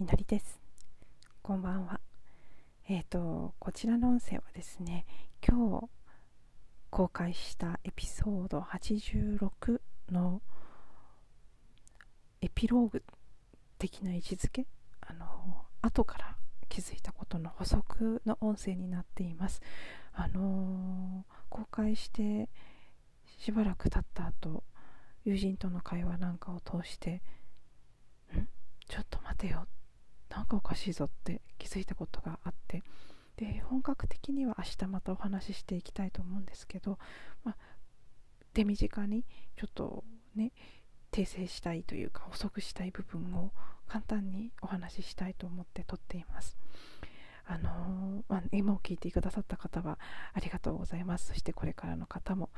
みのりです。こんばんは。えっ、ー、と、こちらの音声はですね、今日公開したエピソード86のエピローグ的な位置づけ、あの、後から気づいたことの補足の音声になっています。あの公開してしばらく経った後、友人との会話なんかを通して、ん？ちょっと待てよなんかおかしいぞって気づいたことがあってで本格的には明日またお話ししていきたいと思うんですけど、まあ、手短にちょっとね訂正したいというか補足したい部分を簡単にお話ししたいと思って撮っています。あのまあ、今を聞いてくださった方はありがとうございます。そしてこれからの方も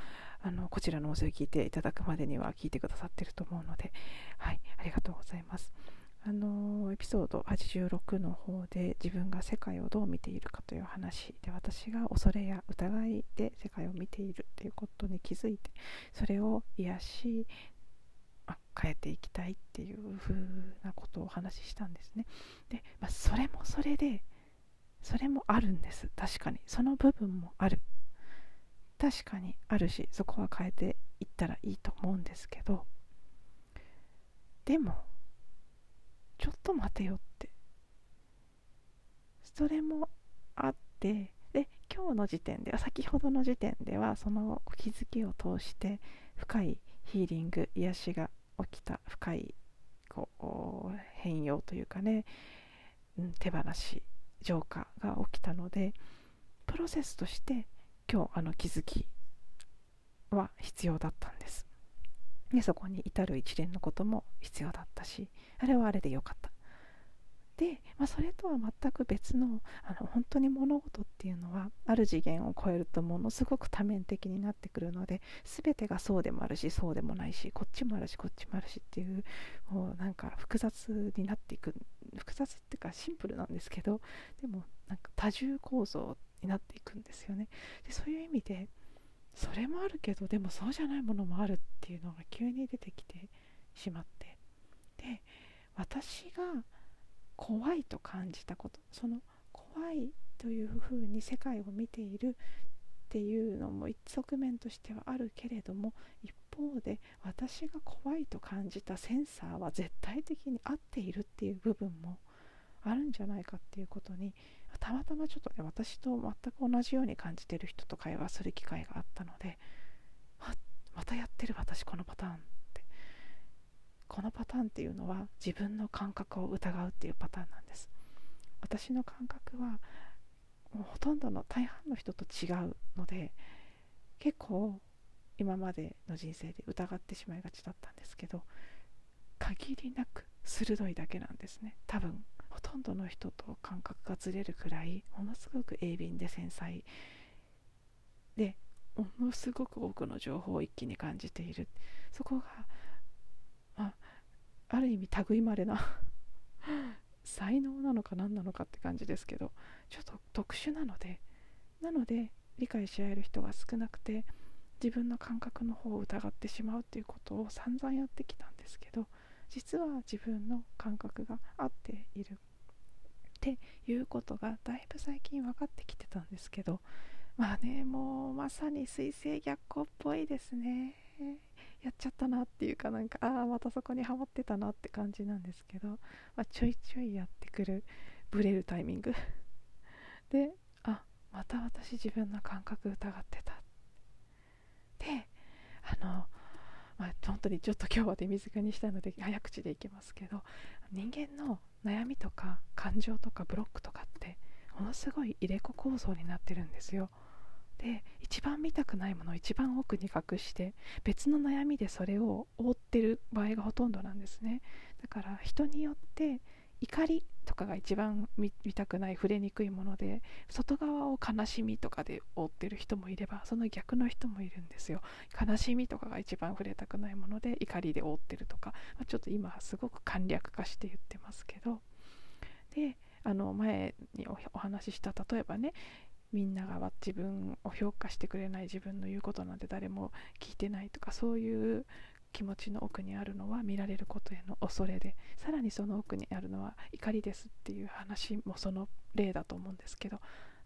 あのこちらの音声を聞いていただくまでには聞いてくださっていると思うので、はい、ありがとうございます。あのエピソード86の方で自分が世界をどう見ているかという話で私が恐れや疑いで世界を見ているということに気づいてそれを癒し、変えていきたいっていう風なことをお話ししたんですね。で、まあ、それもそれでそれもあるんです。確かに。その部分もある。確かにあるしそこは変えていったらいいと思うんですけど。でもちょっと待てよって。それもあってで今日の時点では先ほどの時点ではその気づきを通して深いヒーリング癒しが起きた深いこう変容というかね、うん、手放し浄化が起きたのでプロセスとして今日あの気づきは必要だったんです。でそこに至る一連のことも必要だったしあれはあれでよかった。で、まあ、それとは全く別のあの本当に物事っていうのはある次元を超えるとものすごく多面的になってくるので全てがそうでもあるしそうでもないしこっちもあるしこっちもあるしっていうもうなんか複雑になっていく複雑っていうかシンプルなんですけどでもなんか多重構造になっていくんですよね。でそういう意味でそれもあるけどでもそうじゃないものもあるっていうのが急に出てきてしまって。で私が怖いと感じたことその怖いというふうに世界を見ているっていうのも一側面としてはあるけれども一方で私が怖いと感じたセンサーは絶対的に合っているっていう部分もあるんじゃないかっていうことにたまたまちょっとね私と全く同じように感じてる人と会話する機会があったのでまたやってる私このパターンって。このパターンっていうのは自分の感覚を疑うっていうパターンなんです。私の感覚はもうほとんどの大半の人と違うので結構今までの人生で疑ってしまいがちだったんですけど限りなく鋭いだけなんですね。多分。ほとんどの人と感覚がずれるくらいものすごく鋭敏で繊細でものすごく多くの情報を一気に感じている。そこが、まあ、ある意味類まれな才能なのか何なのかって感じですけどちょっと特殊なのでなので理解し合える人が少なくて自分の感覚の方を疑ってしまうっていうことを散々やってきたんですけど実は自分の感覚が合っているっていうことがだいぶ最近分かってきてたんですけどまあねもうまさに水星逆行っぽいですね。やっちゃったなっていうかなんかああまたそこにはまってたなって感じなんですけど、まあ、ちょいちょいやってくるブレるタイミング。であまた私自分の感覚疑ってたであの当にちょっと今日は手短にしたので早口でいきますけど人間の悩みとか感情とかブロックとかってものすごい入れ子構造になってるんですよ。で一番見たくないものを一番奥に隠して別の悩みでそれを覆ってる場合がほとんどなんですねだから人によって怒りとかが一番見たくない触れにくいもので外側を悲しみとかで覆ってる人もいればその逆の人もいるんですよ。悲しみとかが一番触れたくないもので怒りで覆ってるとか、まあ、ちょっと今すごく簡略化して言ってますけど。であの前にお話しした例えばねみんなが自分を評価してくれない自分の言うことなんて誰も聞いてないとかそういう気持ちの奥にあるのは見られることへの恐れでさらにその奥にあるのは怒りですっていう話もその例だと思うんですけど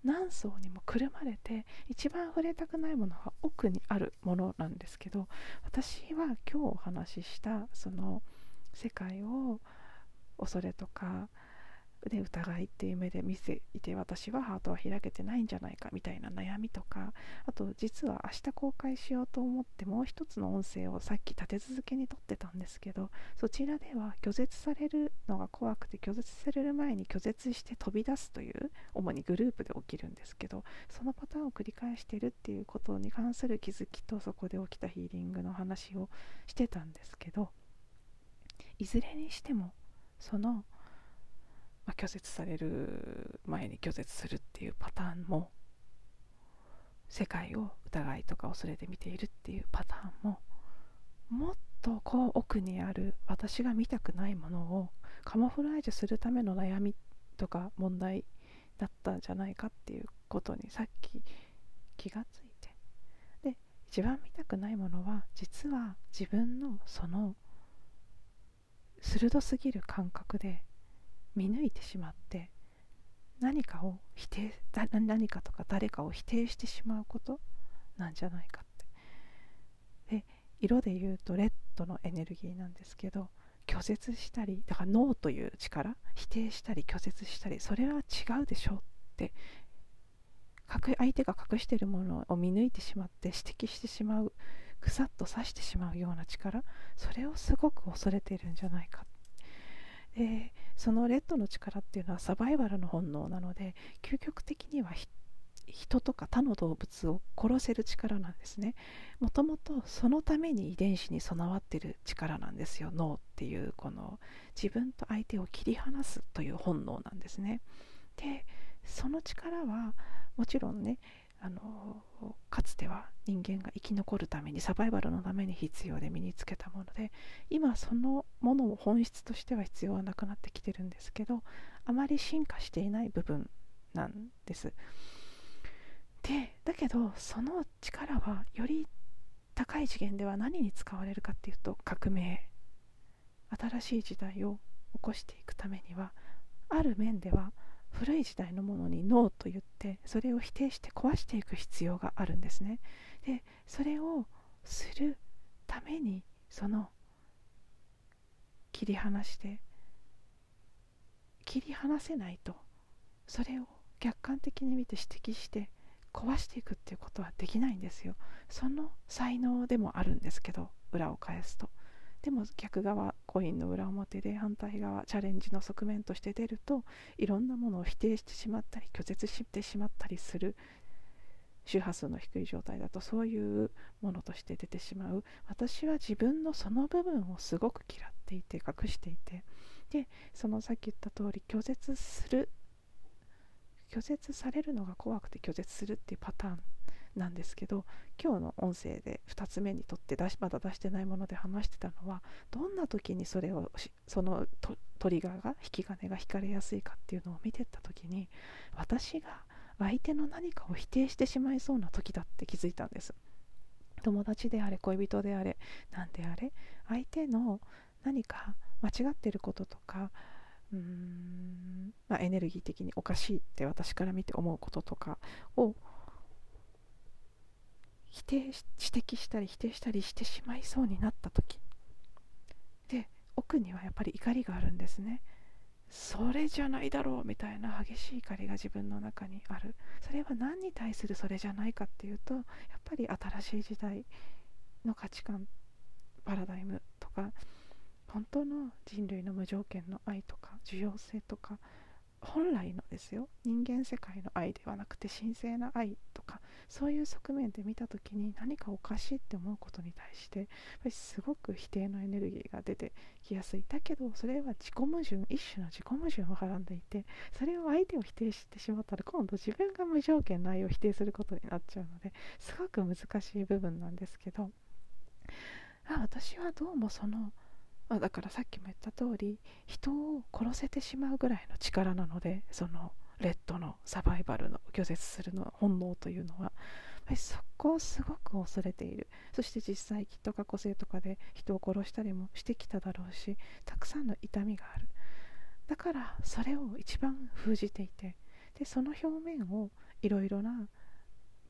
何層にもくるまれて一番触れたくないものは奥にあるものなんですけど私は今日お話ししたその世界を恐れとかで疑いっていう目で見せいて私はハートは開けてないんじゃないかみたいな悩みとかあと実は明日公開しようと思ってもう一つの音声をさっき立て続けに撮ってたんですけどそちらでは拒絶されるのが怖くて拒絶される前に拒絶して飛び出すという主にグループで起きるんですけどそのパターンを繰り返してるっていうことに関する気づきとそこで起きたヒーリングの話をしてたんですけどいずれにしてもその、拒絶される前に拒絶するっていうパターンも世界を疑いとか恐れて見ているっていうパターンももっとこう奥にある私が見たくないものをカモフラージュするための悩みとか問題だったんじゃないかっていうことにさっき気がついて。で一番見たくないものは実は自分のその鋭すぎる感覚で見抜いてしまって何かを否定何かとか誰かを否定してしまうことなんじゃないかって。で色で言うとレッドのエネルギーなんですけど拒絶したりだからノーという力否定したり拒絶したりそれは違うでしょうって相手が隠しているものを見抜いてしまって指摘してしまうぐさっと刺してしまうような力それをすごく恐れているんじゃないかでそのレッドの力っていうのはサバイバルの本能なので究極的には人とか他の動物を殺せる力なんですね。もともとそのために遺伝子に備わってる力なんですよ。脳っていうこの自分と相手を切り離すという本能なんですね。でその力はもちろんねあのかつては人間が生き残るためにサバイバルのために必要で身につけたもので今そのものを本質としては必要はなくなってきてるんですけどあまり進化していない部分なんです。でだけどその力はより高い次元では何に使われるかっていうと革命。新しい時代を起こしていくためにはある面では古い時代のものにノーと言ってそれを否定して壊していく必要があるんですね。でそれをするためにその切り離して切り離せないとそれを客観的に見て指摘して壊していくっていうことはできないんですよ。その才能でもあるんですけど裏を返すと。でも逆側コインの裏表で反対側チャレンジの側面として出るといろんなものを否定してしまったり拒絶してしまったりする周波数の低い状態だとそういうものとして出てしまう。私は自分のその部分をすごく嫌っていて隠していて。でそのさっき言った通り拒絶する拒絶されるのが怖くて拒絶するっていうパターンなんですけど今日の音声で2つ目にとって出しまだ出してないもので話してたのはどんな時にそれをそのトリガーが引き金が引かれやすいかっていうのを見てった時に私が相手の何かを否定してしまいそうな時だって気づいたんです。友達であれ恋人であれ何であれ相手の何か間違ってることとかうーん、まあ、エネルギー的におかしいって私から見て思うこととかを否定指摘したり否定したりしてしまいそうになった時。で奥にはやっぱり怒りがあるんですね。それじゃないだろうみたいな激しい怒りが自分の中にある。それは何に対するそれじゃないかっていうとやっぱり新しい時代の価値観パラダイムとか本当の人類の無条件の愛とか重要性とか本来のですよ。人間世界の愛ではなくて神聖な愛とかそういう側面で見た時に何かおかしいって思うことに対してやっぱりすごく否定のエネルギーが出てきやすい。だけどそれは自己矛盾一種の自己矛盾をはらんでいてそれを相手を否定してしまったら今度自分が無条件の愛を否定することになっちゃうのですごく難しい部分なんですけどあ私はどうもそのまあ、だからさっきも言った通り人を殺せてしまうぐらいの力なのでそのレッドのサバイバルの拒絶するの本能というのは。そこをすごく恐れている。そして実際きっと過去性とかで人を殺したりもしてきただろうしたくさんの痛みがある。だからそれを一番封じていてでその表面をいろいろな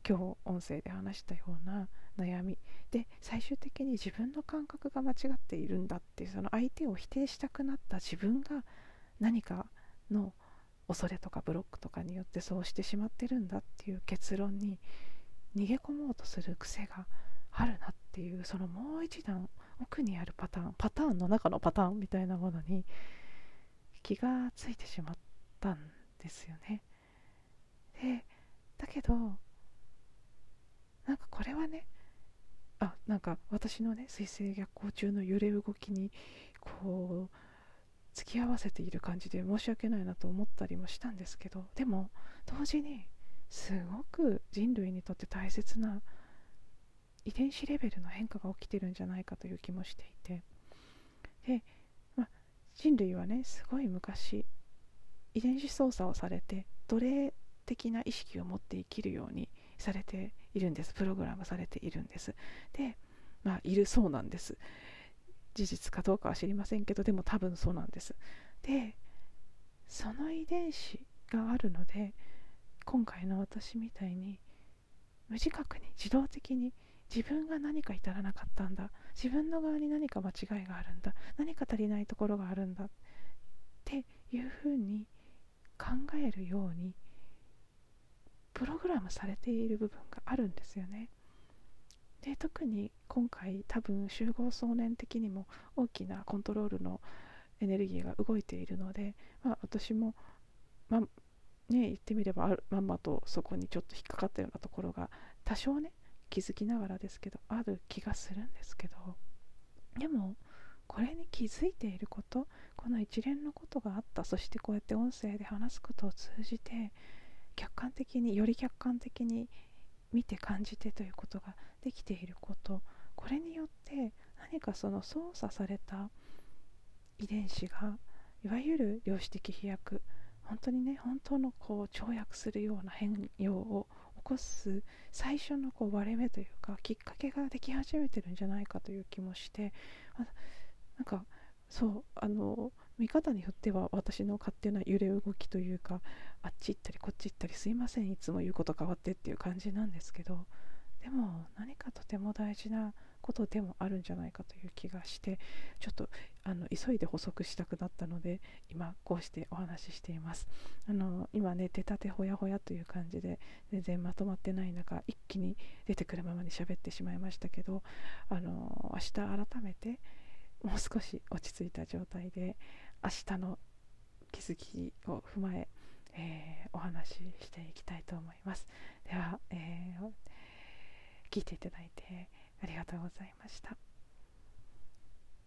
今日音声で話したような悩みで最終的に自分の感覚が間違っているんだっていうその相手を否定したくなった自分が何かの恐れとかブロックとかによってそうしてしまってるんだっていう結論に逃げ込もうとする癖があるなっていうそのもう一段奥にあるパターンパターンの中のパターンみたいなものに気がついてしまったんですよね。でだけどなんかこれはねあなんか私のね水星逆行中の揺れ動きにこう付き合わせている感じで申し訳ないなと思ったりもしたんですけどでも同時にすごく人類にとって大切な遺伝子レベルの変化が起きてるんじゃないかという気もしていて。で、ま、人類はねすごい昔遺伝子操作をされて奴隷的な意識を持って生きるようにされているんです。プログラムされているんです。でまあいるそうなんです。事実かどうかは知りませんけどでも多分そうなんです。でその遺伝子があるので今回の私みたいに無自覚に自動的に自分が何か至らなかったんだ。自分の側に何か間違いがあるんだ。何か足りないところがあるんだ。っていうふうに考えるようにプログラムされている部分があるんですよね。で特に今回多分集合想念的にも大きなコントロールのエネルギーが動いているので、まあ、私も、まね言ってみればまんまとそこにちょっと引っかかったようなところが多少ね気づきながらですけどある気がするんですけどでもこれに気づいていることこの一連のことがあったそしてこうやって音声で話すことを通じて客観的により客観的に見て感じてということができていること。これによって何かその操作された遺伝子がいわゆる量子的飛躍本当にね本当のこう跳躍するような変容を起こす最初のこう割れ目というかきっかけができ始めてるんじゃないかという気もしてなんかそうあの見方によっては私の勝手な揺れ動きというかあっち行ったりこっち行ったりすいませんいつも言うこと変わってっていう感じなんですけどでも何かとても大事なことでもあるんじゃないかという気がしてちょっとあの急いで補足したくなったので今こうしてお話ししています。あの今ね出たてほやほやという感じで全然まとまってない中一気に出てくるままに喋ってしまいましたけどあの明日改めてもう少し落ち着いた状態で明日の気づきを踏まええー、お話ししていきたいと思います。では、えー、聞いていただいてありがとうございました。